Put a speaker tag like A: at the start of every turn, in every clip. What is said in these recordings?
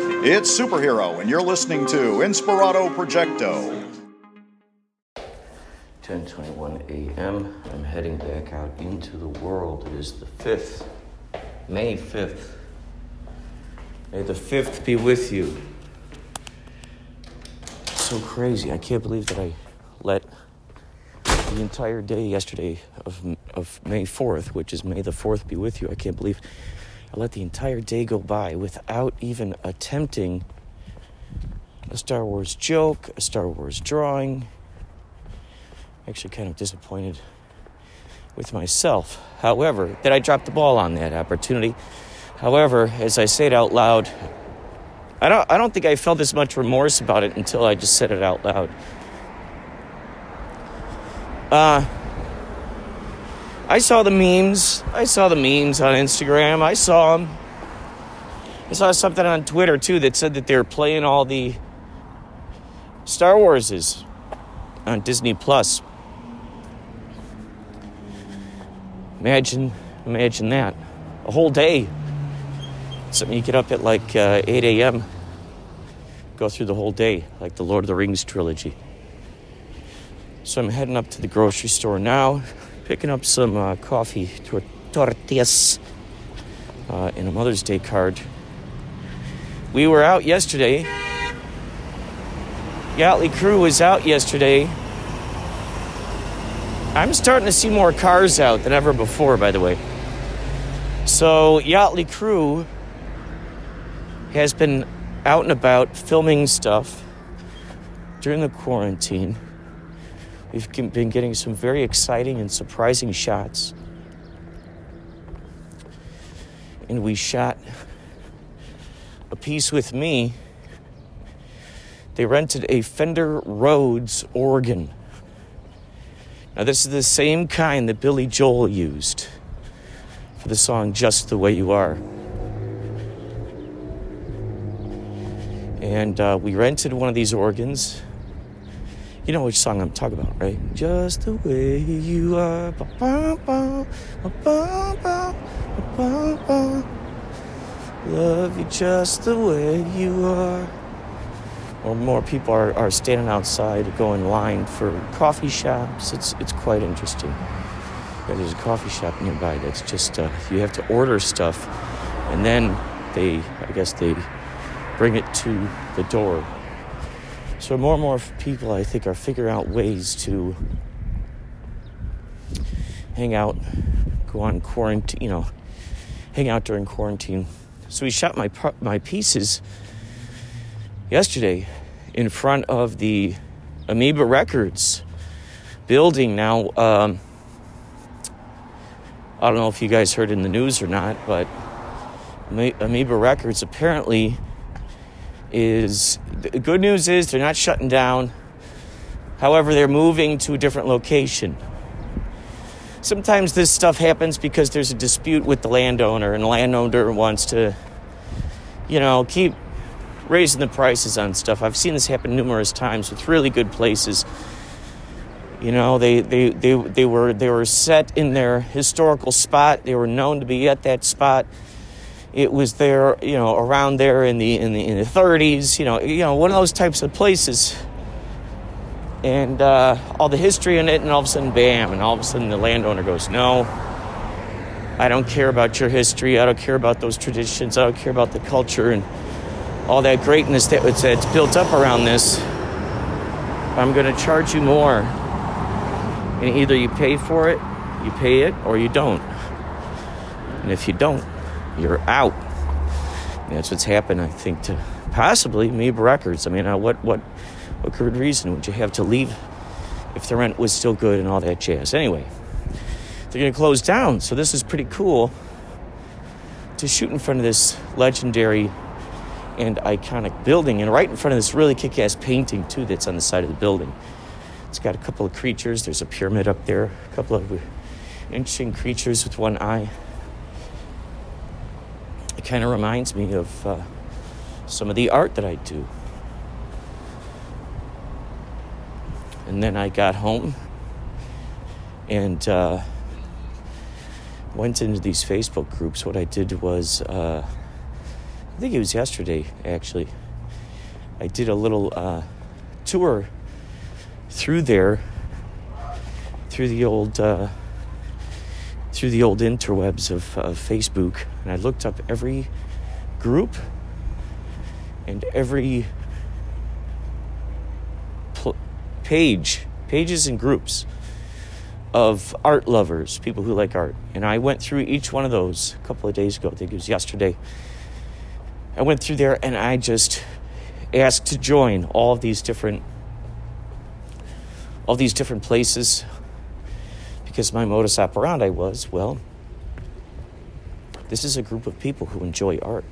A: It's Superhero, and you're listening to Inspirato Projecto.
B: 10:21 a.m. I'm heading back out into the world. It is the 5th, May 5th. May the 5th be with you. So crazy. I can't believe that I let the entire day yesterday of, of May 4th, which is May the 4th, be with you. I can't believe I let the entire day go by without even attempting a Star Wars joke, a Star Wars drawing. Actually, kind of disappointed with myself. However, that I dropped the ball on that opportunity. However, as I say it out loud, I don't, I don't think I felt as much remorse about it until I just said it out loud. Uh, I saw the memes. I saw the memes on Instagram. I saw them. I saw something on Twitter too that said that they were playing all the Star Warses on Disney Plus. Imagine, imagine that. A whole day. Something you get up at like uh, 8 a.m., go through the whole day, like the Lord of the Rings trilogy. So I'm heading up to the grocery store now, picking up some uh, coffee, tor- tortillas, uh, and a Mother's Day card. We were out yesterday. Yachtly crew was out yesterday. I'm starting to see more cars out than ever before, by the way. So, Yachtly crew has been out and about filming stuff during the quarantine. We've been getting some very exciting and surprising shots. And we shot a piece with me. They rented a Fender Rhodes organ. Now, this is the same kind that Billy Joel used for the song Just the Way You Are. And uh, we rented one of these organs you know which song I'm talking about, right? Just the way you are. Love you just the way you are. Or more people are, are standing outside going line for coffee shops. It's, it's quite interesting. There's a coffee shop nearby that's just, uh, you have to order stuff and then they, I guess they bring it to the door so more and more people, I think, are figuring out ways to hang out, go on quarantine, you know, hang out during quarantine. So we shot my my pieces yesterday in front of the Amoeba Records building. Now, um, I don't know if you guys heard in the news or not, but Amoeba Records apparently is the good news is they're not shutting down. However, they're moving to a different location. Sometimes this stuff happens because there's a dispute with the landowner, and the landowner wants to, you know, keep raising the prices on stuff. I've seen this happen numerous times with really good places. You know, they, they, they, they, were, they were set in their historical spot, they were known to be at that spot it was there, you know, around there in the in the in the 30s, you know, you know, one of those types of places. And uh, all the history in it, and all of a sudden, bam! And all of a sudden, the landowner goes, "No, I don't care about your history. I don't care about those traditions. I don't care about the culture and all that greatness that that's built up around this. I'm going to charge you more. And either you pay for it, you pay it, or you don't. And if you don't, you're out. And that's what's happened, I think, to possibly Amoeba Records. I mean, uh, what what what good reason would you have to leave if the rent was still good and all that jazz? Anyway, they're going to close down, so this is pretty cool to shoot in front of this legendary and iconic building, and right in front of this really kick-ass painting too that's on the side of the building. It's got a couple of creatures. There's a pyramid up there, a couple of interesting creatures with one eye it kind of reminds me of uh, some of the art that I do. And then I got home and uh, went into these Facebook groups. What I did was uh, I think it was yesterday actually. I did a little uh, tour through there, through the old, uh, through the old interwebs of, of Facebook, and I looked up every group and every pl- page, pages and groups of art lovers, people who like art. And I went through each one of those a couple of days ago. I think it was yesterday. I went through there and I just asked to join all of these different all these different places because my modus operandi was, well, this is a group of people who enjoy art.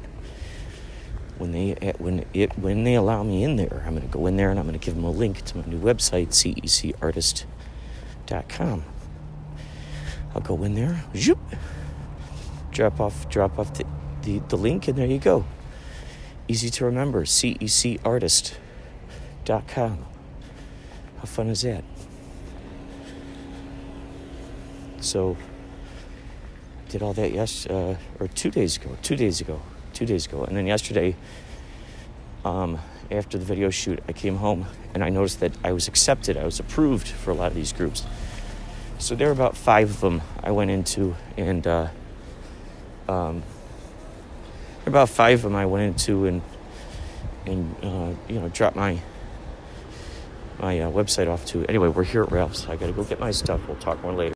B: When they eh, when it when they allow me in there, I'm going to go in there and I'm going to give them a link to my new website, cecartist.com. I'll go in there, zoop, drop off drop off the, the, the link, and there you go. Easy to remember, cecartist.com. How fun is that? So, did all that yes, uh, or two days ago, two days ago, two days ago, and then yesterday, um, after the video shoot, I came home and I noticed that I was accepted, I was approved for a lot of these groups. So there were about five of them I went into, and uh, um, about five of them I went into and and uh, you know dropped my my uh, website off to. Anyway, we're here at Ralph's. I got to go get my stuff. We'll talk more later.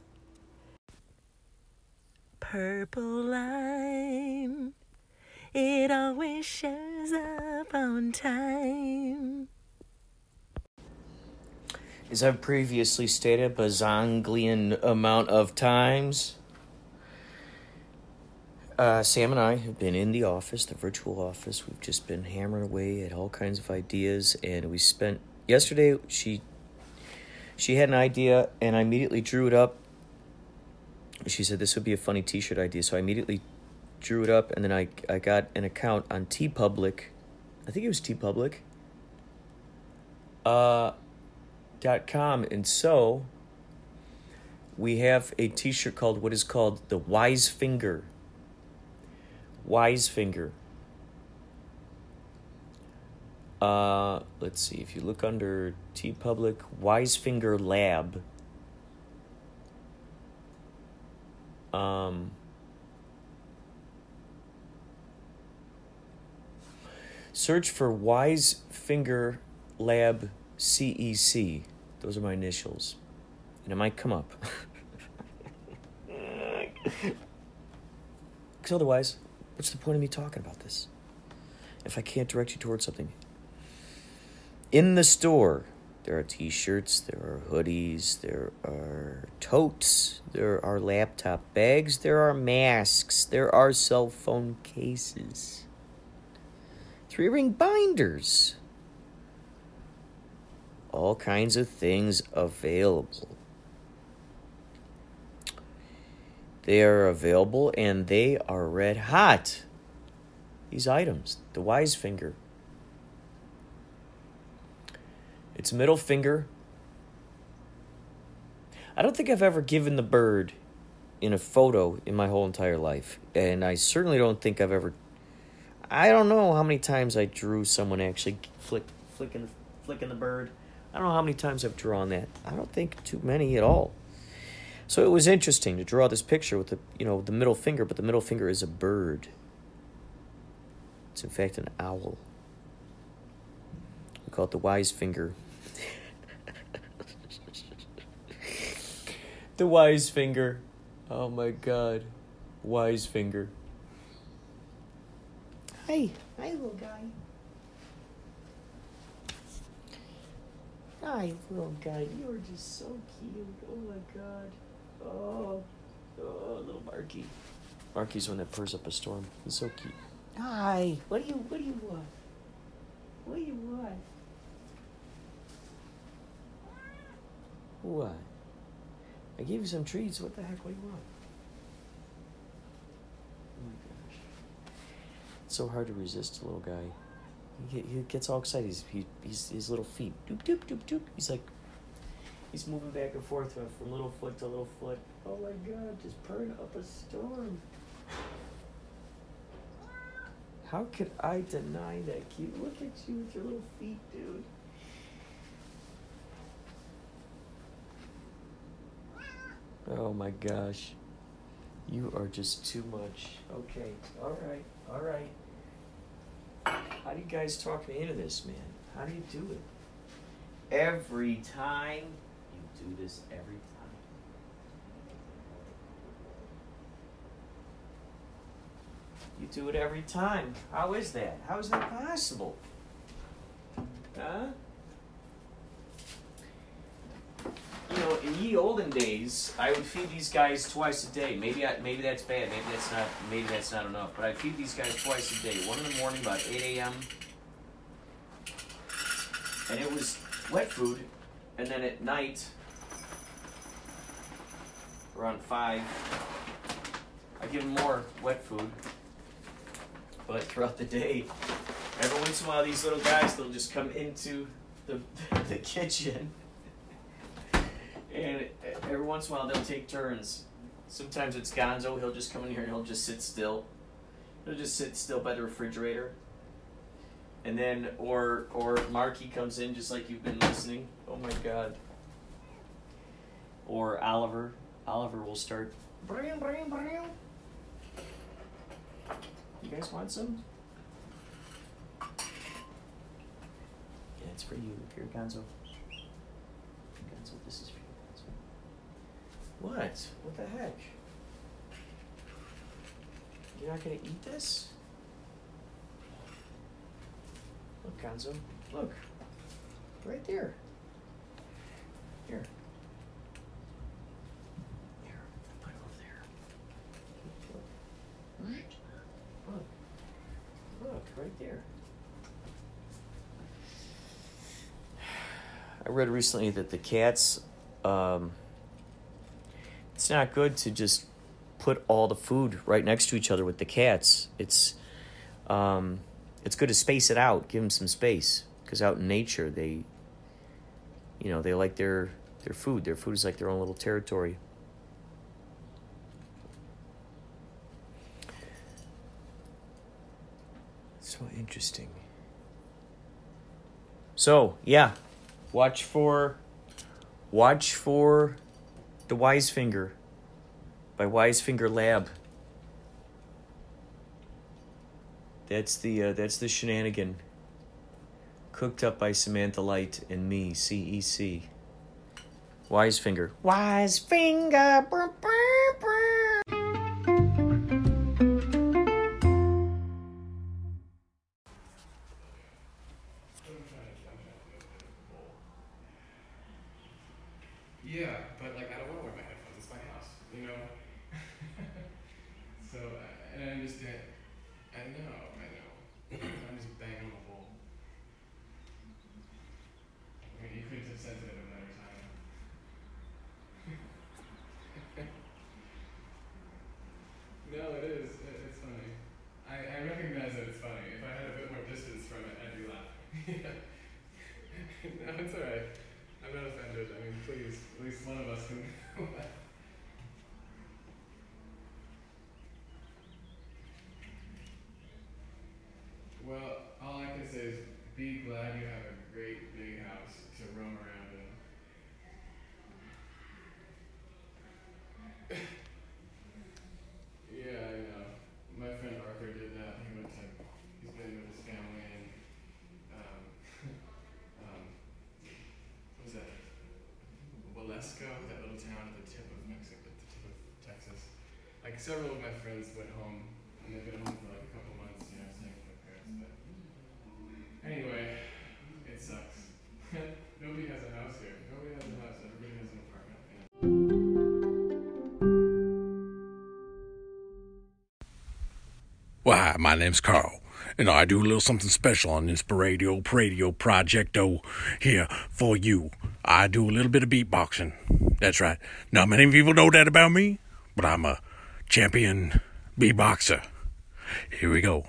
C: Purple line, it always shows up on time.
B: As I've previously stated, bazonglian amount of times, uh, Sam and I have been in the office, the virtual office. We've just been hammering away at all kinds of ideas, and we spent yesterday. She she had an idea, and I immediately drew it up. She said this would be a funny T-shirt idea, so I immediately drew it up, and then I I got an account on TeePublic I think it was TeePublic. Uh, dot com, and so we have a T-shirt called what is called the Wise Finger. Wise Finger. Uh, let's see if you look under TeePublic Wise Finger Lab. Um, search for Wise Finger Lab CEC. Those are my initials. And it might come up. Because otherwise, what's the point of me talking about this? If I can't direct you towards something. In the store, there are t shirts, there are hoodies, there are totes, there are laptop bags, there are masks, there are cell phone cases, three ring binders all kinds of things available. They are available and they are red hot. These items, the wise finger. It's middle finger. I don't think I've ever given the bird in a photo in my whole entire life. And I certainly don't think I've ever I don't know how many times I drew someone actually flick flicking flicking the bird. I don't know how many times I've drawn that. I don't think too many at all. So it was interesting to draw this picture with the you know the middle finger, but the middle finger is a bird. It's in fact an owl. We call it the wise finger. the wise finger. Oh my god. Wise finger. Hi. Hi, little guy. Hi, little guy. You are just so cute. Oh my god. Oh. Oh, little Marky. Marky's one that purrs up a storm. He's so cute. Hi. What do you what do you want? What do you want? What? I gave you some treats. What the heck? What do you want? Oh my gosh. It's so hard to resist a little guy. He, he gets all excited. He's, he, he's his little feet. Doop, doop, doop, doop. He's like, he's moving back and forth from little foot to little foot. Oh my god, just purring up a storm. How could I deny that cute? Look at you with your little feet, dude. Oh my gosh. You are just too much. Okay, alright, alright. How do you guys talk me into this, man? How do you do it? Every time you do this every time. You do it every time. How is that? How is that possible? Huh? You olden days, I would feed these guys twice a day. Maybe I, maybe that's bad. Maybe that's not. Maybe that's not enough. But I feed these guys twice a day. One in the morning, about eight a.m. And it was wet food, and then at night, around five, I give them more wet food. But throughout the day, every once in a while, these little guys they'll just come into the the kitchen and every once in a while they'll take turns. Sometimes it's Gonzo. He'll just come in here and he'll just sit still. He'll just sit still by the refrigerator. And then, or or Marky comes in just like you've been listening. Oh my God. Or Oliver. Oliver will start. Bram, bram, bram. You guys want some? Yeah, it's for you. if you're Gonzo, this is for you, Gonzo. What? What the heck? You're not gonna eat this? Look, Gonzo. Look. Right there. Here. Here. Put over there. Look. Look. Look, right there. I read recently that the cats, um, it's not good to just put all the food right next to each other with the cats. It's, um, it's good to space it out, give them some space, because out in nature they, you know, they like their their food. Their food is like their own little territory. So interesting. So yeah, watch for watch for the Wise Finger by Wise Finger Lab. That's the uh, that's the shenanigan cooked up by Samantha Light and me, CEC. Wise Finger. Wise Finger.
D: says, Be glad you have a great big house to roam around in. yeah, I know. My friend Arthur did that. He went to, he's been with his family and, um, um, what was that? Valesco, that little town at the tip of Mexico, at the tip of Texas. Like several of my friends went home and they've been home
E: Why, my name's Carl, and I do a little something special on this Radio Radio Projecto here for you. I do a little bit of beatboxing. That's right. Not many people know that about me, but I'm a champion beatboxer. Here we go.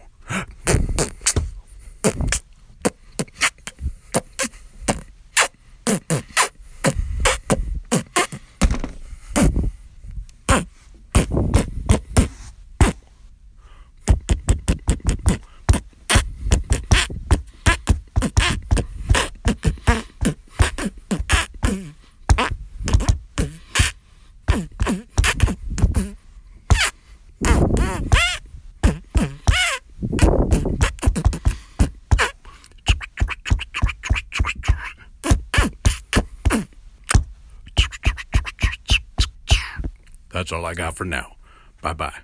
E: I got for now. Bye bye.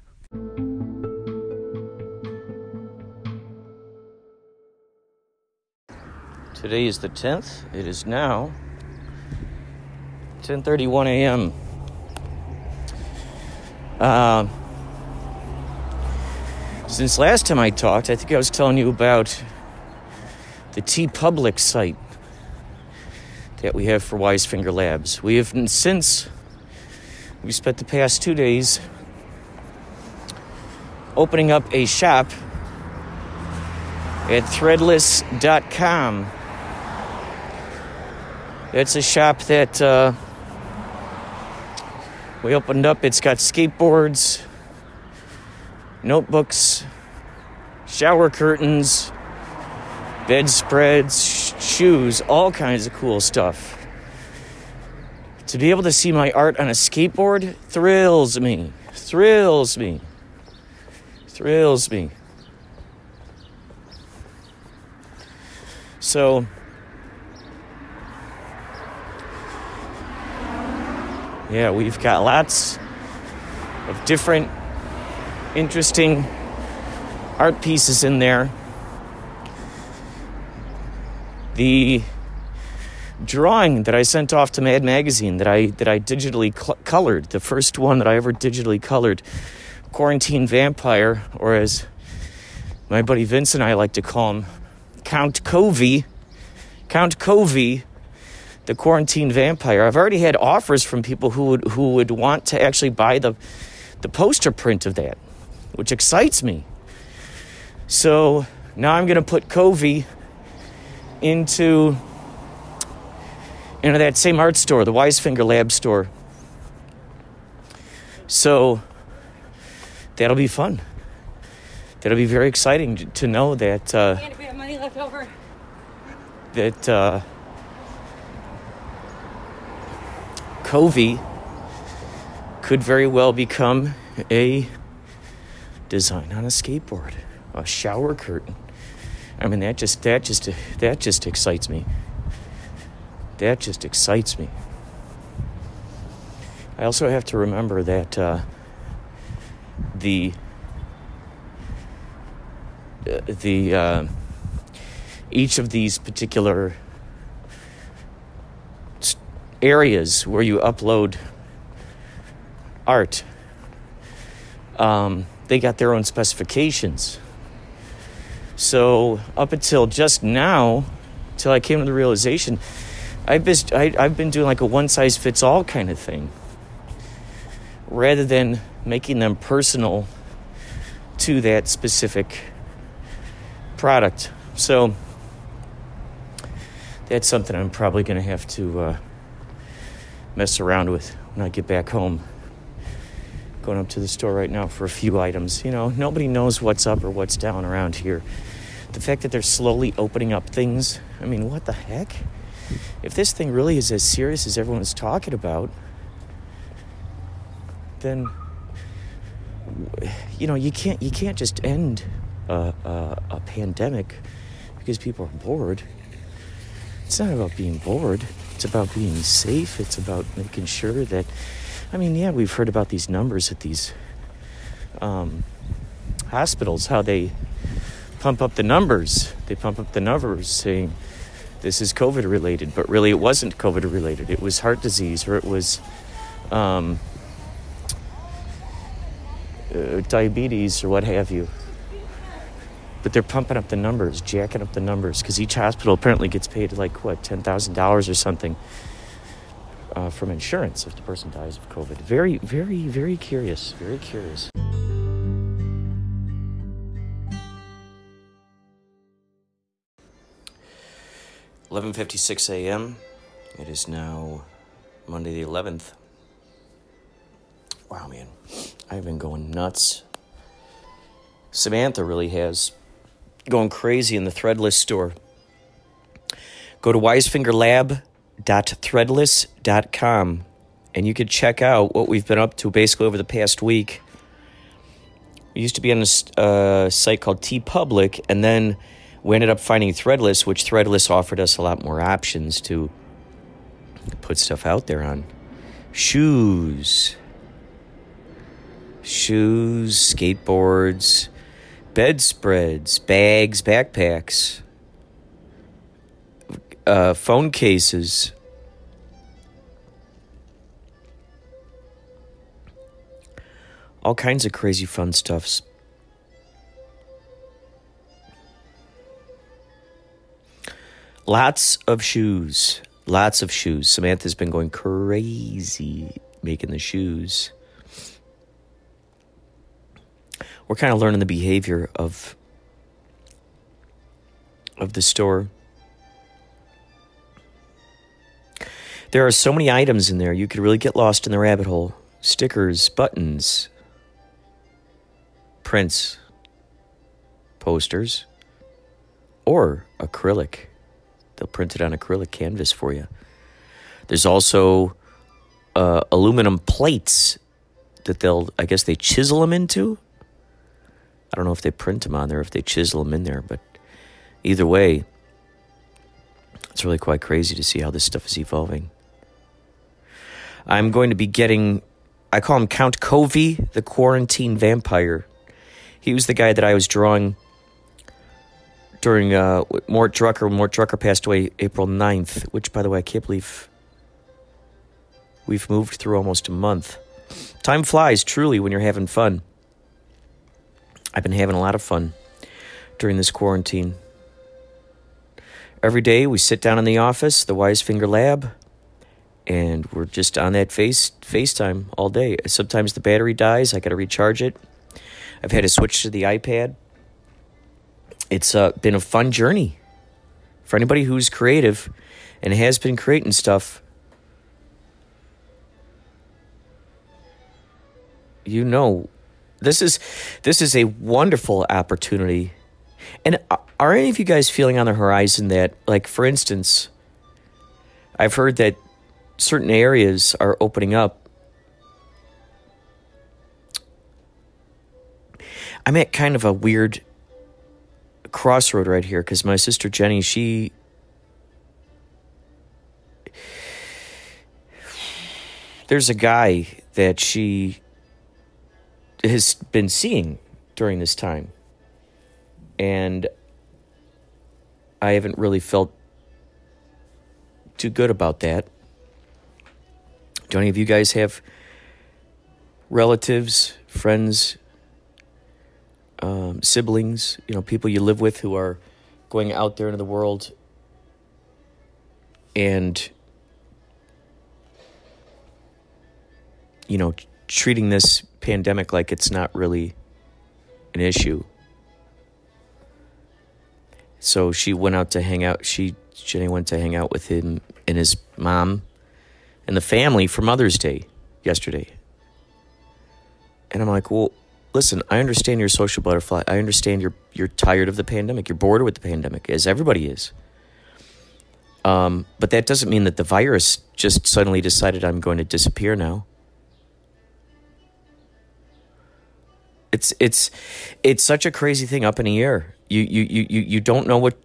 B: Today is the 10th. It is now 10:31 a.m. Um, since last time I talked, I think I was telling you about the TeePublic site that we have for Wisefinger Labs. We have since we spent the past two days opening up a shop at threadless.com. It's a shop that uh, we opened up. It's got skateboards, notebooks, shower curtains, bedspreads, sh- shoes, all kinds of cool stuff. To be able to see my art on a skateboard thrills me. Thrills me. Thrills me. So, yeah, we've got lots of different interesting art pieces in there. The drawing that I sent off to Mad Magazine that I that I digitally cl- colored, the first one that I ever digitally colored, Quarantine Vampire, or as my buddy Vince and I like to call him, Count Covey, Count Covey, the quarantine vampire. I've already had offers from people who would who would want to actually buy the the poster print of that, which excites me. So now I'm going to put Covey into into that same art store, the Wisefinger Lab store. So that'll be fun. That'll be very exciting to- to know that. Uh,
F: And if we have money left over,
B: that uh, Covey could very well become a design on a skateboard, a shower curtain. I mean, that just that just that just excites me. That just excites me. I also have to remember that uh, the uh, the uh, each of these particular areas where you upload art, um, they got their own specifications. So up until just now, till I came to the realization, I've been, I, I've been doing like a one size fits all kind of thing, rather than making them personal to that specific product. So that's something I'm probably going to have to uh, mess around with when I get back home. Going up to the store right now for a few items. You know, nobody knows what's up or what's down around here. The fact that they're slowly opening up things, I mean, what the heck? If this thing really is as serious as everyone's talking about, then you know you can't you can't just end a, a, a pandemic because people are bored. It's not about being bored. It's about being safe. It's about making sure that, I mean, yeah, we've heard about these numbers at these um, hospitals how they pump up the numbers. They pump up the numbers saying this is COVID related, but really it wasn't COVID related. It was heart disease or it was um, uh, diabetes or what have you. But they're pumping up the numbers, jacking up the numbers, because each hospital apparently gets paid like what ten thousand dollars or something uh, from insurance if the person dies of COVID. Very, very, very curious. Very curious. Eleven fifty-six a.m. It is now Monday the eleventh. Wow, man, I've been going nuts. Samantha really has going crazy in the Threadless store. Go to wisefingerlab.threadless.com and you can check out what we've been up to basically over the past week. We used to be on a uh, site called TeePublic, and then we ended up finding Threadless, which Threadless offered us a lot more options to put stuff out there on. Shoes, shoes, skateboards, bedspreads, bags, backpacks, uh, phone cases. All kinds of crazy fun stuffs. Lots of shoes. Lots of shoes. Samantha's been going crazy making the shoes. We're kind of learning the behavior of of the store. There are so many items in there, you could really get lost in the rabbit hole. Stickers, buttons, prints, posters, or acrylic. They'll print it on acrylic canvas for you. There's also uh, aluminum plates that they'll, I guess they chisel them into. I don't know if they print them on there, if they chisel them in there, but either way, it's really quite crazy to see how this stuff is evolving. I'm going to be getting, I call him Count Covey, the quarantine vampire. He was the guy that I was drawing during uh, Mort Drucker. Mort Drucker passed away April 9th, which, by the way, I can't believe we've moved through almost a month. Time flies, truly, when you're having fun. I've been having a lot of fun during this quarantine. Every day we sit down in the office, the Wise Finger Lab, and we're just on that face FaceTime all day. Sometimes the battery dies, I got to recharge it. I've had to switch to the iPad. It's uh, been a fun journey for anybody who's creative and has been creating stuff. You know, this is this is a wonderful opportunity. And are any of you guys feeling on the horizon that, like, for instance, I've heard that certain areas are opening up. I'm at kind of a weird crossroad right here because my sister Jenny, she there's a guy that she has been seeing during this time. And I haven't really felt too good about that. Do any of you guys have relatives, friends, um, siblings, you know, people you live with who are going out there into the world and, you know, treating this pandemic like it's not really an issue. So she went out to hang out. She, Jenny went to hang out with him and his mom and the family for Mother's Day yesterday. And I'm like, well, listen, I understand you're a social butterfly. I understand you're you're tired of the pandemic. You're bored with the pandemic, as everybody is. Um, but that doesn't mean that the virus just suddenly decided I'm going to disappear now. It's it's it's such a crazy thing up in the air. You you you you you don't know what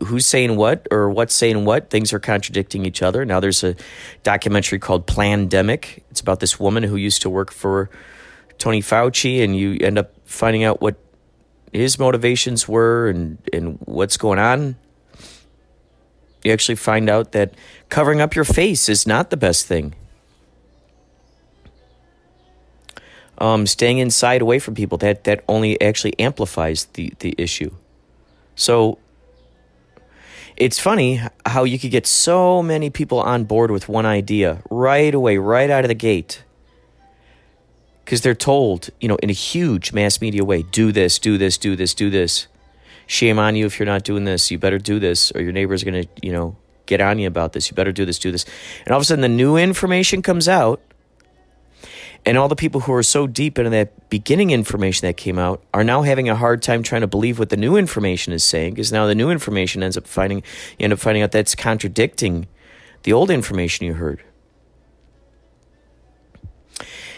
B: who's saying what or what's saying what. Things are contradicting each other. Now there's a documentary called Plandemic. It's about this woman who used to work for Tony Fauci and you end up finding out what his motivations were and, and what's going on, you actually find out that covering up your face is not the best thing. Um, staying inside away from people that that only actually amplifies the the issue. So it's funny how you could get so many people on board with one idea right away, right out of the gate. Because they're told, you know, in a huge mass media way, do this, do this, do this, do this. Shame on you if you're not doing this. You better do this, or your neighbor's going to, you know, get on you about this. You better do this, do this. And all of a sudden, the new information comes out and all the people who are so deep into that beginning information that came out are now having a hard time trying to believe what the new information is saying because now the new information ends up finding you end up finding out that's contradicting the old information you heard.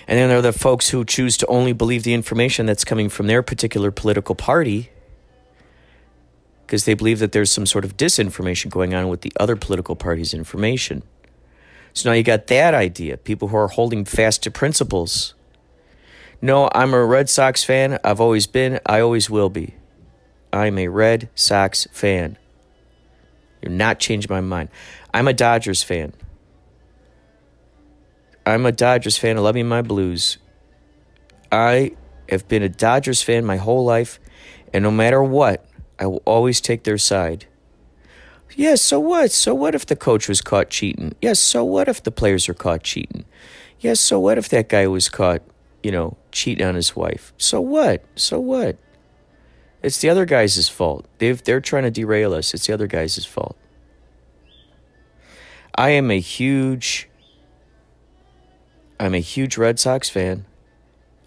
B: And then there are the folks who choose to only believe the information that's coming from their particular political party because they believe that there's some sort of disinformation going on with the other political party's information. So now you got that idea. People who are holding fast to principles. No, I'm a Red Sox fan. I've always been. I always will be. I'm a Red Sox fan. You're not changing my mind. I'm a Dodgers fan. I'm a Dodgers fan. Me my Blues. I have been a Dodgers fan my whole life, and no matter what, I will always take their side. Yeah, so what? So what if the coach was caught cheating? Yes, yeah, so what if the players are caught cheating? Yes, yeah, so what if that guy was caught, you know, cheating on his wife? So what? So what? It's the other guy's fault. They've, they're trying to derail us. It's the other guy's fault. I am a huge I'm a huge Red Sox fan.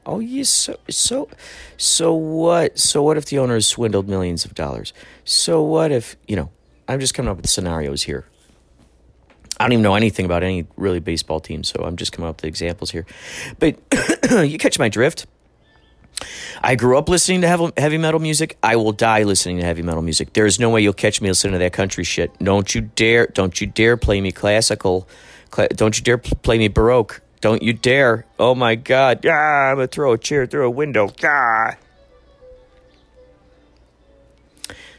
B: Oh yes, so so so what? So what if the owner has swindled millions of dollars? So what if you know? I'm just coming up with scenarios here. I don't even know anything about any really baseball team, so I'm just coming up with examples here. But you catch my drift. I grew up listening to heavy metal music. I will die listening to heavy metal music. There is no way you'll catch me listening to that country shit. Don't you dare! Don't you dare play me classical. Don't you dare play me baroque. Don't you dare! Oh my God! Yeah, I'm gonna throw a chair through a window. Ah.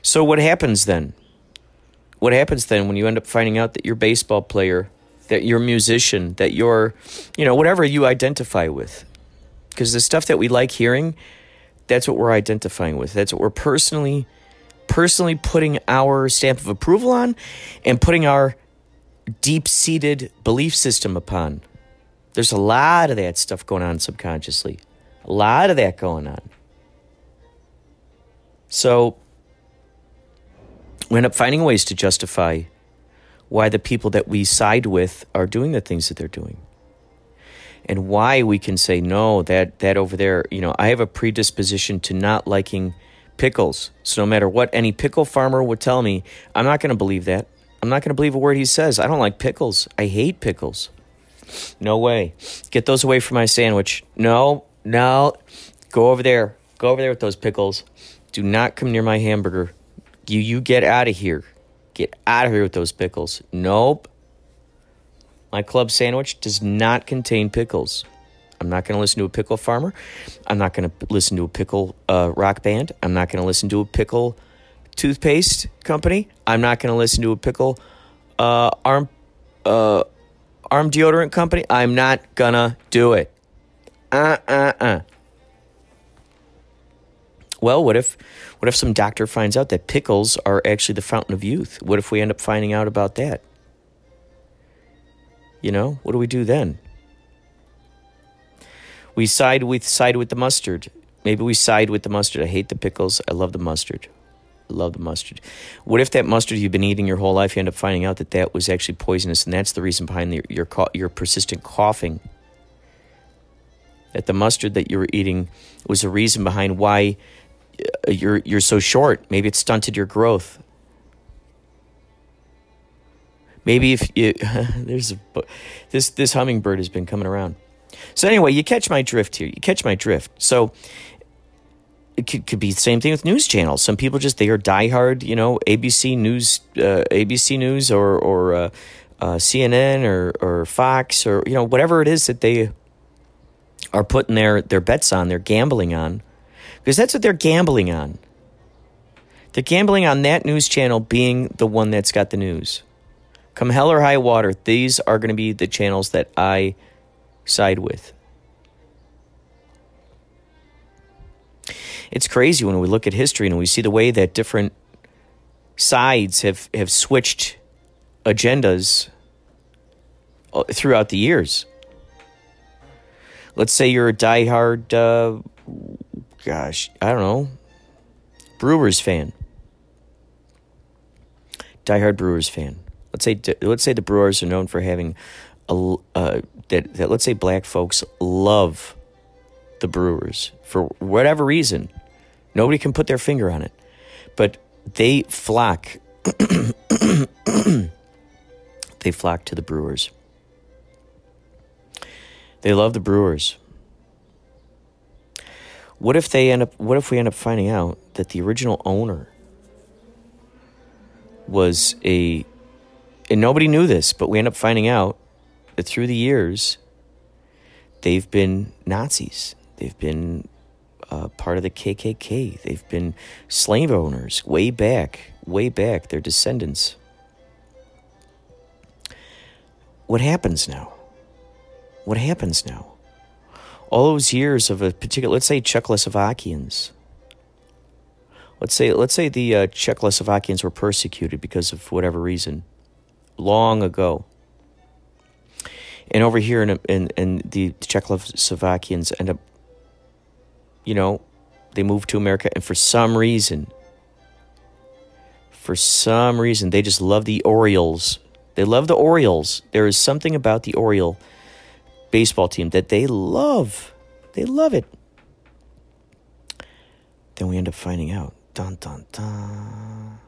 B: So what happens then? what happens then when you end up finding out that your baseball player, that your musician, that you're, you know, whatever you identify with? Because the stuff that we like hearing, that's what we're identifying with. That's what we're personally, personally putting our stamp of approval on and putting our deep seated belief system upon. There's a lot of that stuff going on subconsciously, a lot of that going on. So, we end up finding ways to justify why the people that we side with are doing the things that they're doing. And why we can say, no, that, that over there, you know, I have a predisposition to not liking pickles. So no matter what any pickle farmer would tell me, I'm not going to believe that. I'm not going to believe a word he says. I don't like pickles. I hate pickles. No way. Get those away from my sandwich. No, no. Go over there. Go over there with those pickles. Do not come near my hamburger. You you get out of here. Get out of here with those pickles. Nope. My club sandwich does not contain pickles. I'm not going to listen to a pickle farmer. I'm not going to listen to a pickle uh, rock band. I'm not going to listen to a pickle toothpaste company. I'm not going to listen to a pickle uh, arm uh, arm deodorant company. I'm not gonna do it. Uh uh uh. Well, what if what if some doctor finds out that pickles are actually the fountain of youth? What if we end up finding out about that? You know, what do we do then? We side with side with the mustard. Maybe we side with the mustard. I hate the pickles. I love the mustard. Love the mustard. What if that mustard you've been eating your whole life, you end up finding out that that was actually poisonous, and that's the reason behind the, your your persistent coughing? That the mustard that you were eating was the reason behind why uh, you're you're so short. Maybe it stunted your growth. Maybe if you there's a, this this hummingbird has been coming around. So anyway, you catch my drift here. You catch my drift. So it could, could be the same thing with news channels. Some people just they are diehard, you know, ABC News, uh, ABC News, or or uh, uh, CNN or or Fox or you know whatever it is that they are putting their, their bets on, they're gambling on, because that's what they're gambling on. They're gambling on that news channel being the one that's got the news. Come hell or high water, these are going to be the channels that I side with. It's crazy when we look at history and we see the way that different sides have, have switched agendas uh, throughout the years. Let's say you're a diehard, uh, gosh, I don't know, Brewers fan. Diehard Brewers fan. Let's say let's say the Brewers are known for having a uh, that, that let's say black folks love the Brewers for whatever reason. Nobody can put their finger on it, but they flock. they flock to the Brewers. They love the Brewers. What if they end up what if we end up finding out that the original owner was a and nobody knew this, but we end up finding out that through the years they've been Nazis. They've been uh, part of the KKK. They've been slave owners way back, way back. Their descendants. What happens now? What happens now? All those years of a particular, let's say Czechoslovakians. Let's say, let's say the uh, Czechoslovakians were persecuted because of whatever reason, long ago. And over here in, in, in the Czechoslovakians end up, you know, they move to America, and for some reason, for some reason, they just love the Orioles. They love the Orioles. There is something about the Oriole baseball team that they love. They love it. Then we end up finding out. Dun dun dun.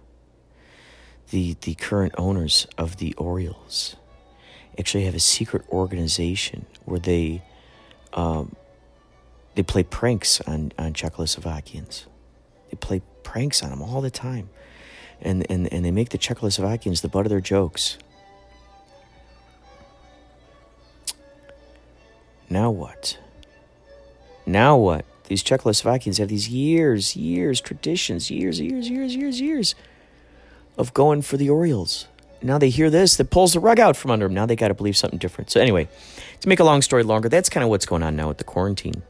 B: The the current owners of the Orioles actually have a secret organization where they um, they play pranks on, on Czechoslovakians. They play pranks on them all the time. And, and, and they make the Czechoslovakians the butt of their jokes. Now what? Now what? These Czechoslovakians have these years, years, traditions, years, years, years, years, years of going for the Orioles. Now they hear this, that pulls the rug out from under them. Now they got to believe something different. So, anyway, to make a long story longer, that's kind of what's going on now with the quarantine.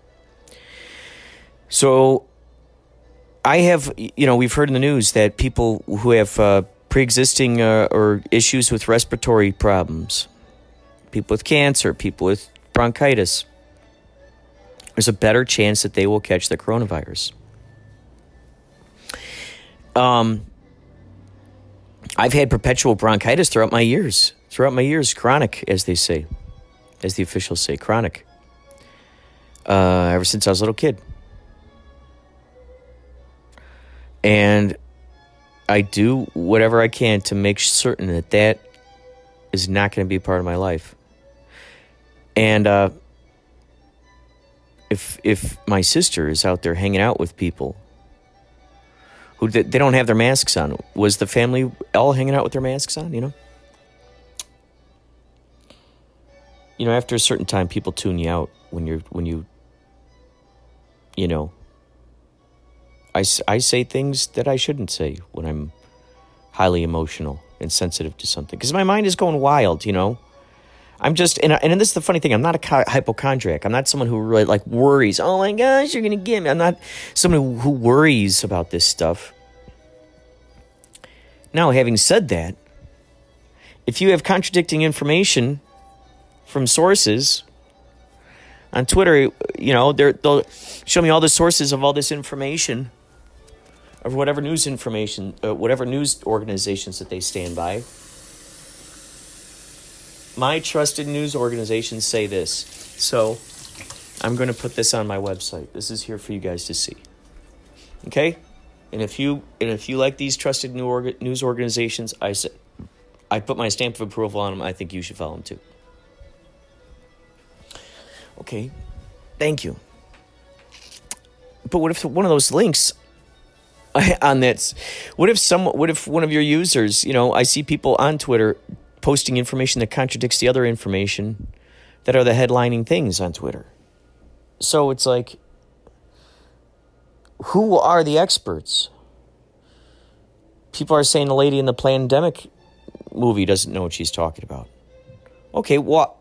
B: So, I have, you know, we've heard in the news that people who have uh, pre existing uh, or issues with respiratory problems, people with cancer, people with bronchitis, there's a better chance that they will catch the coronavirus. Um, I've had perpetual bronchitis throughout my years, throughout my years, chronic, as they say, as the officials say, chronic, uh, ever since I was a little kid. And I do whatever I can to make certain that that is not going to be part of my life. And uh, if if my sister is out there hanging out with people who they don't have their masks on, was the family all hanging out with their masks on? You know. You know, after a certain time, people tune you out when you're when you. You know. I, I say things that I shouldn't say when I'm highly emotional and sensitive to something because my mind is going wild, you know. I'm just, and, and this is the funny thing. I'm not a hypochondriac. I'm not someone who really like worries. Oh my gosh, you're gonna get me. I'm not someone who worries about this stuff. Now, having said that, if you have contradicting information from sources on Twitter, you know they'll show me all the sources of all this information, of whatever news information, uh, whatever news organizations that they stand by my trusted news organizations say this. So I'm going to put this on my website. This is here for you guys to see. Okay? And if you and if you like these trusted news organizations, I say I put my stamp of approval on them. I think you should follow them too. Okay. Thank you. But what if one of those links on that what if some what if one of your users, you know, I see people on Twitter posting information that contradicts the other information that are the headlining things on Twitter. So it's like, who are the experts? People are saying the lady in the pandemic movie doesn't know what she's talking about. Okay, what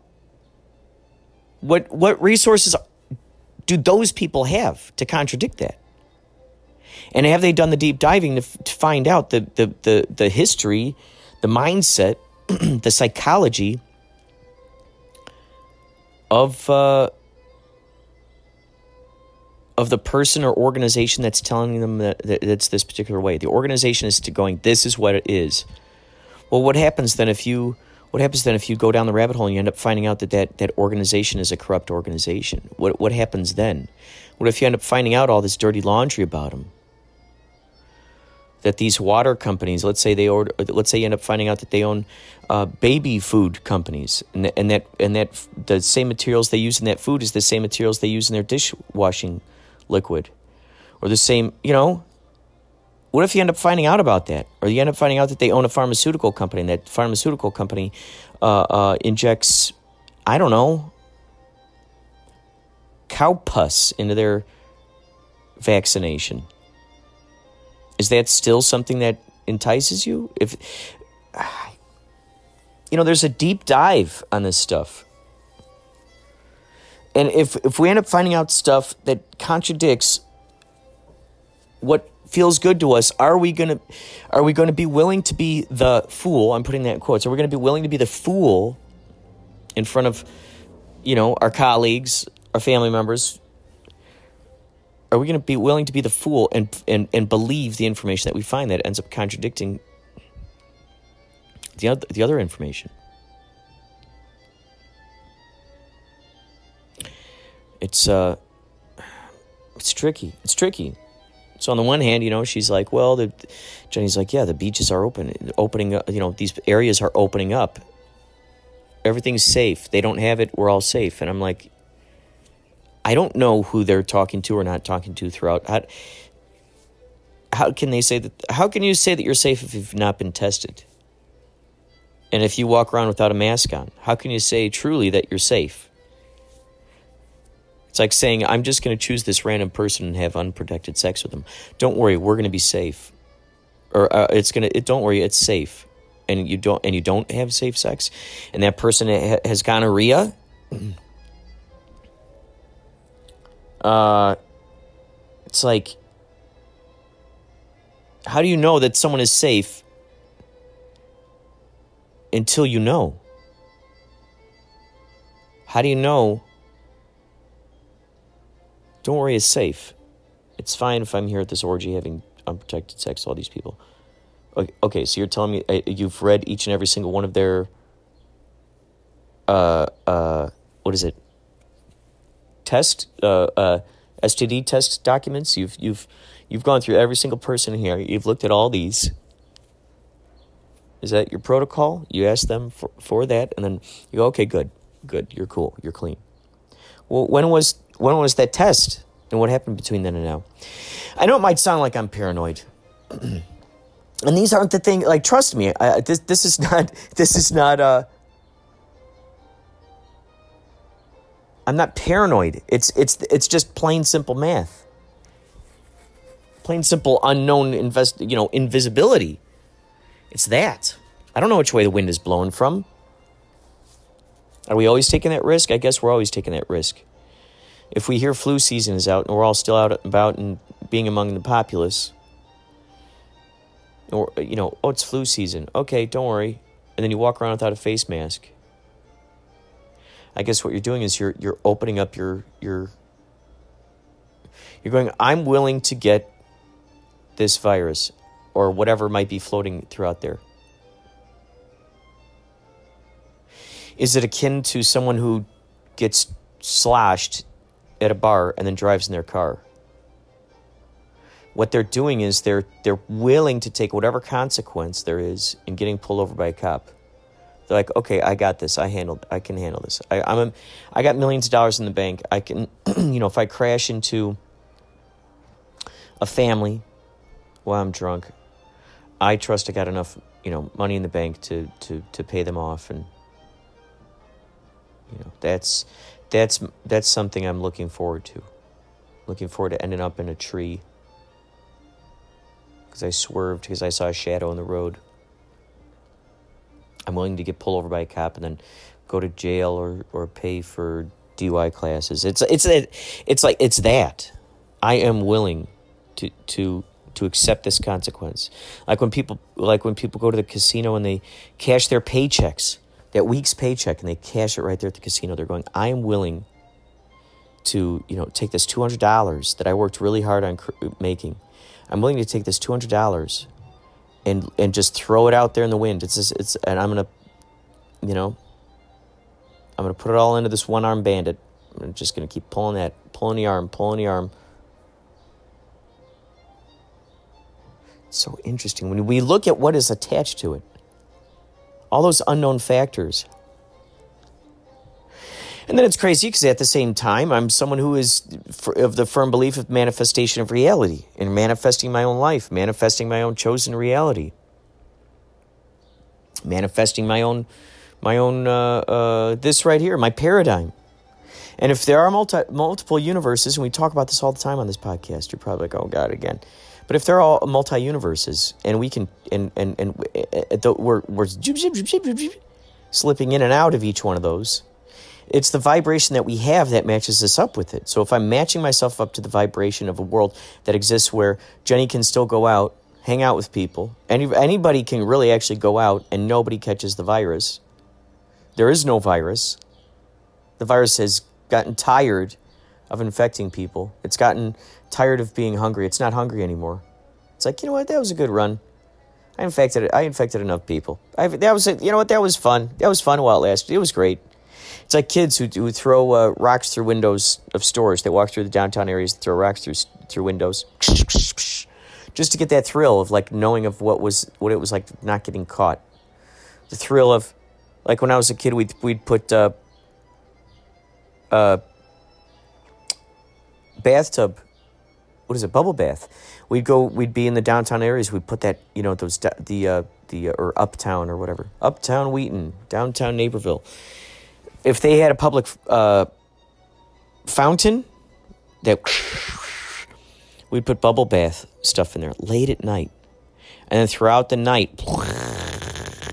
B: what what resources do those people have to contradict that? And have they done the deep diving to, to find out the, the, the, the history, the mindset, the psychology of uh, of the person or organization that's telling them that, that it's this particular way. The organization is going, this is what it is. Well, what happens then if you what happens then if you go down the rabbit hole and you end up finding out that that, that organization is a corrupt organization? What what happens then? What if you end up finding out all this dirty laundry about them? That these water companies, let's say they order, let's say you end up finding out that they own uh, baby food companies, and, that, and that and that the same materials they use in that food is the same materials they use in their dishwashing liquid, or the same, you know, what if you end up finding out about that? Or you end up finding out that they own a pharmaceutical company and that pharmaceutical company uh, uh, injects, I don't know, cow pus into their vaccination. Is that still something that entices you? If you know, there's a deep dive on this stuff. And if if we end up finding out stuff that contradicts what feels good to us, are we gonna are we gonna be willing to be the fool? I'm putting that in quotes. Are we gonna be willing to be the fool in front of, you know, our colleagues, our family members? Are we gonna be willing to be the fool and and, and believe the information that we find that ends up contradicting the other, the other information? It's uh it's tricky. It's tricky. So on the one hand, you know, she's like, well, the, Jenny's like, yeah, the beaches are open, opening up. You know, these areas are opening up. Everything's safe. They don't have it. We're all safe. And I'm like, I don't know who they're talking to or not talking to throughout. How, how can they say that? How can you say that you're safe if you've not been tested? And if you walk around without a mask on, how can you say truly that you're safe? It's like saying, I'm just going to choose this random person and have unprotected sex with them. Don't worry, we're going to be safe. Or uh, it's going to, it, don't worry, it's safe. And you don't, and you don't have safe sex. And that person ha- has gonorrhea. Uh, it's like, how do you know that someone is safe until you know? How do you know don't worry, it's safe. It's fine if I'm here at this orgy having unprotected sex with all these people. Okay, okay so you're telling me uh, you've read each and every single one of their, uh, uh, what is it? Test, uh, uh, STD test documents. You've you've you've gone through every single person here. You've looked at all these. Is that your protocol? You ask them for, for that, and then you go, okay, good, good, you're cool, you're clean. Well, when was when was that test? And what happened between then and now? I know it might sound like I'm paranoid. and these aren't the thing like trust me, I, this this is not this is not uh I'm not paranoid. It's it's it's just plain simple math. Plain simple unknown invest, you know, invisibility. It's that. I don't know which way the wind is blowing from. Are we always taking that risk? I guess we're always taking that risk if we hear flu season is out and we're all still out about and being among the populace, or you know, oh, it's flu season. Okay, don't worry. And then you walk around without a face mask. I guess what you're doing is you're you're opening up your your. You're going. I'm willing to get this virus, or whatever might be floating throughout there. Is it akin to someone who gets slashed at a bar and then drives in their car. What they're doing is they're they're willing to take whatever consequence there is in getting pulled over by a cop. They're like, okay, I got this. I handled. I can handle this. I, I'm a, I got millions of dollars in the bank. I can, you know, if I crash into a family while I'm drunk, I trust I got enough, you know, money in the bank to to to pay them off and You know, that's that's that's something I'm looking forward to. Looking forward to ending up in a tree because I swerved because I saw a shadow in the road. I'm willing to get pulled over by a cop and then go to jail or, or pay for DUI classes. It's it's it's like it's that. I am willing to to to accept this consequence. Like when people like when people go to the casino and they cash their paychecks, that week's paycheck, and they cash it right there at the casino. They're going, I am willing to you know take this two hundred dollars that I worked really hard on making. I'm willing to take this two hundred dollars and and just throw it out there in the wind. It's just, it's and I'm gonna, you know, I'm gonna put it all into this one arm bandit. I'm just gonna keep pulling that, pulling the arm, pulling the arm. so interesting when we look at what is attached to it. All those unknown factors. And then it's crazy because at the same time, I'm someone who is of the firm belief of manifestation of reality and manifesting my own life, manifesting my own chosen reality, manifesting my own, my own uh, uh, this right here, my paradigm. And if there are multi, multiple universes, and we talk about this all the time on this podcast, you're probably like, oh God, again. But if they're all multi universes, and we can, and and and uh, we're we're slipping in and out of each one of those, it's the vibration that we have that matches us up with it. So if I'm matching myself up to the vibration of a world that exists where Jenny can still go out, hang out with people, any anybody can really actually go out, and nobody catches the virus. There is no virus. The virus has gotten tired of infecting people. It's gotten tired of being hungry. It's not hungry anymore. It's like, you know what? That was a good run. I infected I infected enough people. I, that was you know what? That was fun. That was fun while it lasted. It was great. It's like kids who, who throw uh, rocks through windows of stores. They walk through the downtown areas, throw rocks through through windows, just to get that thrill of like knowing of what was what it was like not getting caught. The thrill of, like when I was a kid, we'd we'd put uh, uh, bathtub what is it bubble bath. We'd go we'd be in the downtown areas. We'd put that you know those the uh, the uh, or uptown or whatever. Uptown wheaton downtown naperville if they had a public uh, fountain that we'd put bubble bath stuff in there late at night. And then throughout the night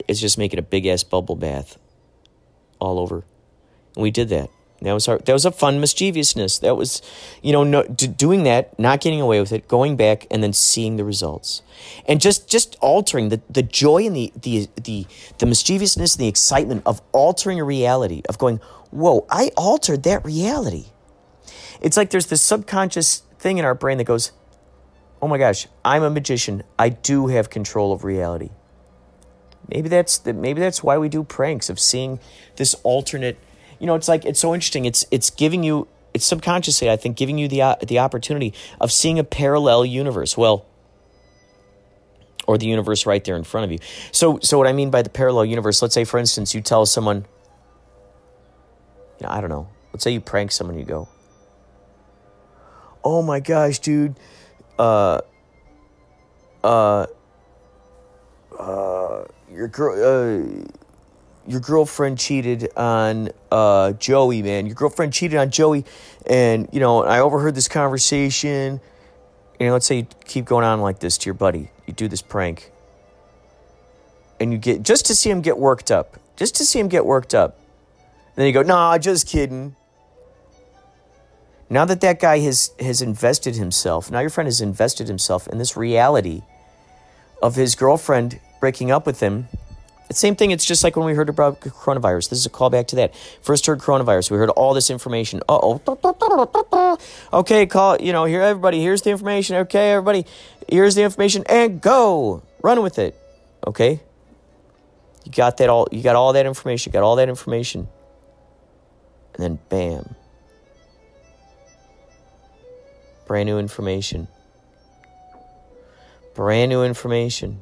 B: it's just making a big ass bubble bath all over. And we did that that was our, that was a fun mischievousness. That was, you know, no, doing that, not getting away with it, going back and then seeing the results, and just just altering the, the joy and the the the the mischievousness and the excitement of altering a reality of going, whoa, I altered that reality. It's like there's this subconscious thing in our brain that goes, oh my gosh, I'm a magician. I do have control of reality. Maybe that's the, maybe that's why we do pranks of seeing this alternate you know, it's like it's so interesting. It's it's giving you it's subconsciously, I think, giving you the uh, the opportunity of seeing a parallel universe. Well, or the universe right there in front of you. So, so what I mean by the parallel universe, let's say, for instance, you tell someone, you know, I don't know, let's say you prank someone, you go, oh my gosh, dude, uh, uh, uh, your girl, uh, your girlfriend cheated on uh, Joey, man. Your girlfriend cheated on Joey, and you know I overheard this conversation. And let's say you keep going on like this to your buddy. You do this prank, and you get just to see him get worked up, just to see him get worked up. And then you go, "Nah, just kidding." Now that that guy has has invested himself, now your friend has invested himself in this reality of his girlfriend breaking up with him same thing. It's just like when we heard about coronavirus. This is a callback to that. First heard coronavirus. We heard all this information. Uh oh. Okay, call. You know, here everybody. Here's the information. Okay, everybody. Here's the information, and go run with it. Okay. You got that all. You got all that information. You got all that information, and then bam. Brand new information. Brand new information.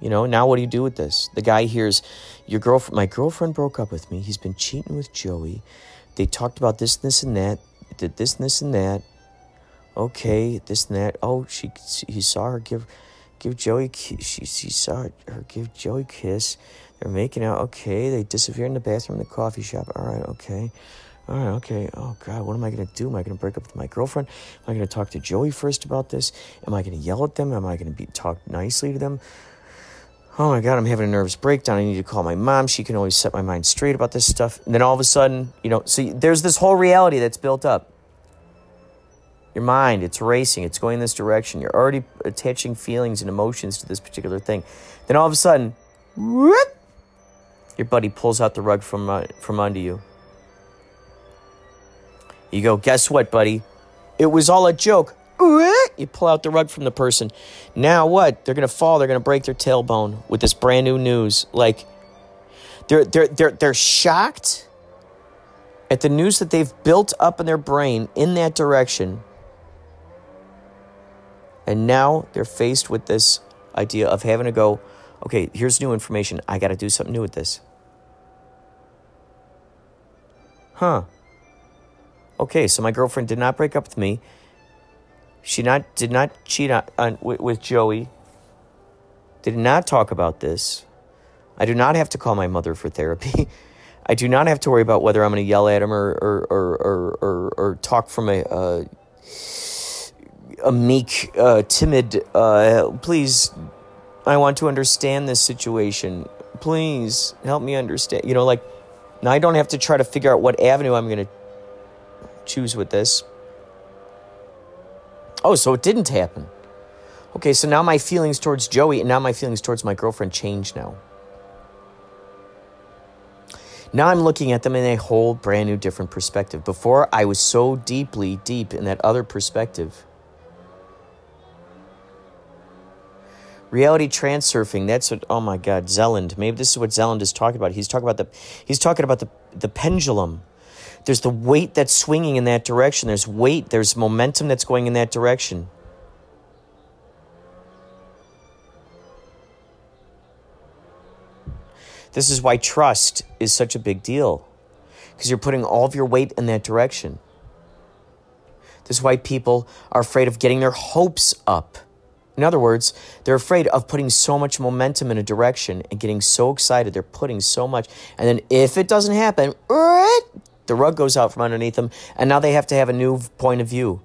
B: You know, now what do you do with this? The guy hears, your girlfriend, my girlfriend broke up with me. He's been cheating with Joey. They talked about this, this, and that. Did this, and this, and that. Okay, this and that. Oh, she, he saw her give, give Joey. She she saw her give Joey kiss. They're making out. Okay, they disappear in the bathroom in the coffee shop. All right, okay. All right, okay. Oh God, what am I gonna do? Am I gonna break up with my girlfriend? Am I gonna talk to Joey first about this? Am I gonna yell at them? Am I gonna be talk nicely to them? Oh my God, I'm having a nervous breakdown. I need to call my mom. She can always set my mind straight about this stuff. And then all of a sudden, you know, so there's this whole reality that's built up. Your mind, it's racing, it's going this direction. You're already attaching feelings and emotions to this particular thing. Then all of a sudden, whoop, your buddy pulls out the rug from uh, from under you. You go, guess what, buddy? It was all a joke. You pull out the rug from the person. Now what? They're gonna fall. They're gonna break their tailbone with this brand new news. Like, they're they're they're they're shocked at the news that they've built up in their brain in that direction. And now they're faced with this idea of having to go, okay, here's new information. I got to do something new with this. Huh. Okay, so my girlfriend did not break up with me. She not did not cheat on, on with, with Joey. Did not talk about this. I do not have to call my mother for therapy. I do not have to worry about whether I'm going to yell at him or or or or, or, or talk from a uh, a meek, uh, timid. Uh, please, I want to understand this situation. Please help me understand. You know, like now I don't have to try to figure out what avenue I'm going to choose with this. Oh, so it didn't happen. Okay, so now my feelings towards Joey and now my feelings towards my girlfriend change now. Now I'm looking at them in a whole brand new different perspective. Before I was so deeply deep in that other perspective. Reality transurfing, that's what oh my god, Zeland. Maybe this is what Zeland is talking about. He's talking about the he's talking about the the pendulum. There's the weight that's swinging in that direction. There's weight, there's momentum that's going in that direction. This is why trust is such a big deal. Because you're putting all of your weight in that direction. This is why people are afraid of getting their hopes up. In other words, they're afraid of putting so much momentum in a direction and getting so excited. They're putting so much. And then if it doesn't happen, the rug goes out from underneath them, and now they have to have a new point of view.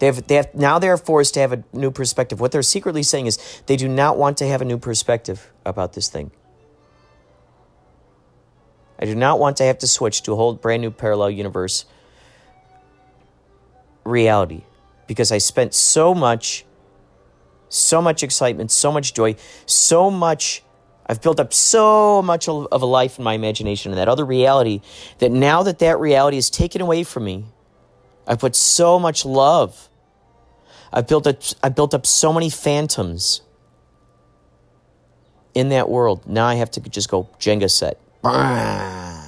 B: They have, they have, now they're forced to have a new perspective. What they're secretly saying is they do not want to have a new perspective about this thing. I do not want to have to switch to a whole brand new parallel universe reality because I spent so much, so much excitement, so much joy, so much. I've built up so much of a life in my imagination and that other reality that now that that reality is taken away from me, I put so much love. I've built up, I built up so many phantoms in that world. Now I have to just go Jenga set.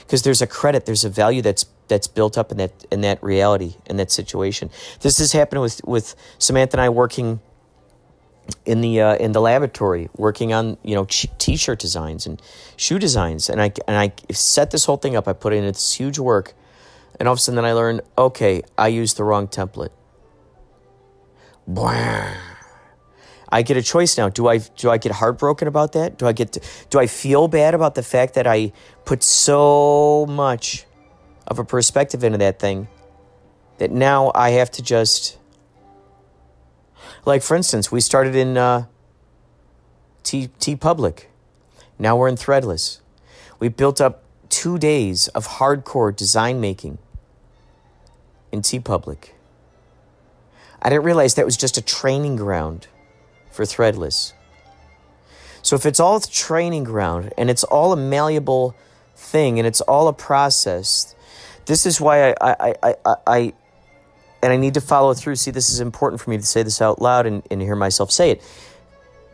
B: Because there's a credit, there's a value that's that's built up in that in that reality in that situation. This has happened with with Samantha and I working in the uh, in the laboratory, working on you know t-shirt designs and shoe designs, and I and I set this whole thing up. I put in this huge work, and all of a sudden then I learned, okay, I used the wrong template. Blah. I get a choice now. Do I do I get heartbroken about that? Do I get to, do I feel bad about the fact that I put so much of a perspective into that thing that now I have to just like for instance, we started in uh, TeePublic. Now we're in Threadless. We built up two days of hardcore design making in TeePublic. I didn't realize that was just a training ground for Threadless. So if it's all a training ground and it's all a malleable thing and it's all a process, this is why I, I, I, I and I need to follow through. See, this is important for me to say this out loud and, and hear myself say it.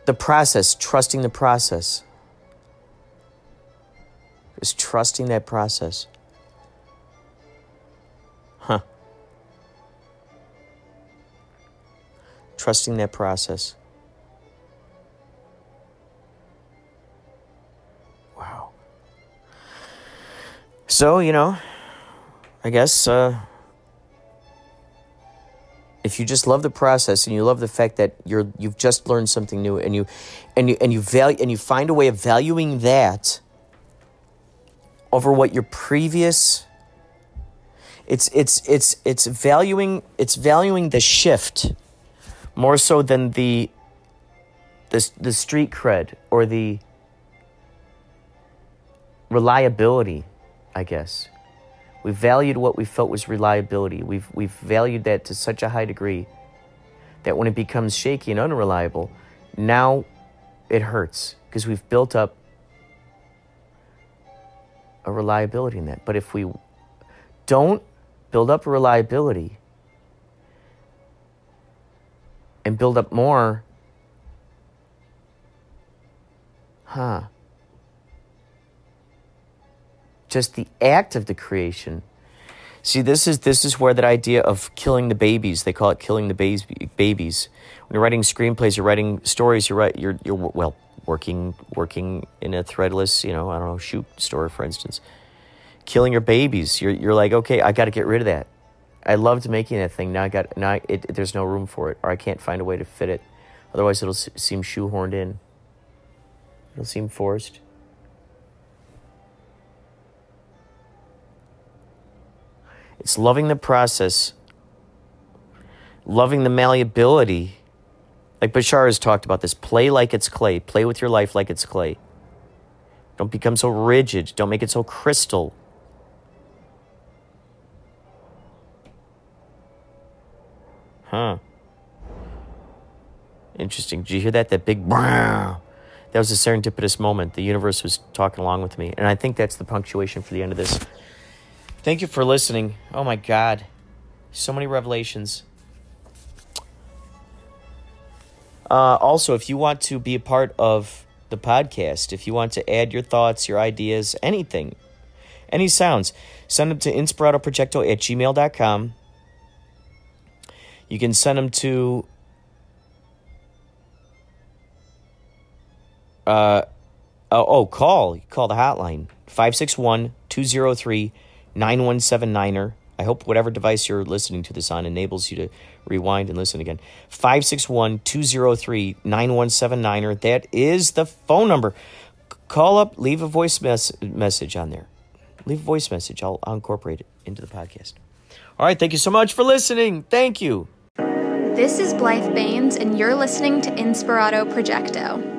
B: The process, trusting the process. is trusting that process. Huh. Trusting that process. Wow. So, you know, I guess uh, if you just love the process and you love the fact that you're you've just learned something new and you and you and you value and you find a way of valuing that over what your previous it's it's it's it's valuing it's valuing the shift more so than the the the street cred or the reliability, I guess. We valued what we felt was reliability. We've we've valued that to such a high degree that when it becomes shaky and unreliable, now it hurts because we've built up a reliability in that. But if we don't build up reliability and build up more, huh? Just the act of the creation. See, this is this is where that idea of killing the babies. They call it killing the babies. When you're writing screenplays, you're writing stories. You're right. You're you're well working working in a threadless, you know, I don't know, shoe store, for instance killing your babies. You're, you're like, okay, I got to get rid of that. I loved making that thing. Now I got now it, there's no room for it, or I can't find a way to fit it. Otherwise, it'll seem shoehorned in. It'll seem forced. It's loving the process, loving the malleability. Like Bashar has talked about this play like it's clay, play with your life like it's clay. Don't become so rigid, don't make it so crystal. Huh. Interesting. Did you hear that? That big That was a serendipitous moment. The universe was talking along with me. And I think that's the punctuation for the end of this. Thank you for listening. Oh my God. So many revelations. Uh, also, if you want to be a part of the podcast, if you want to add your thoughts, your ideas, anything, any sounds, send them to inspiratoprojecto at gmail.com. You can send them to uh, oh, oh, call. Call the hotline 561 203 9179er. I hope whatever device you're listening to this on enables you to rewind and listen again. 561 203 9179er. That is the phone number. Call up, leave a voice mes- message on there. Leave a voice message. I'll, I'll incorporate it into the podcast. All right. Thank you so much for listening. Thank you.
F: This is Blythe Baines, and you're listening to Inspirato Projecto.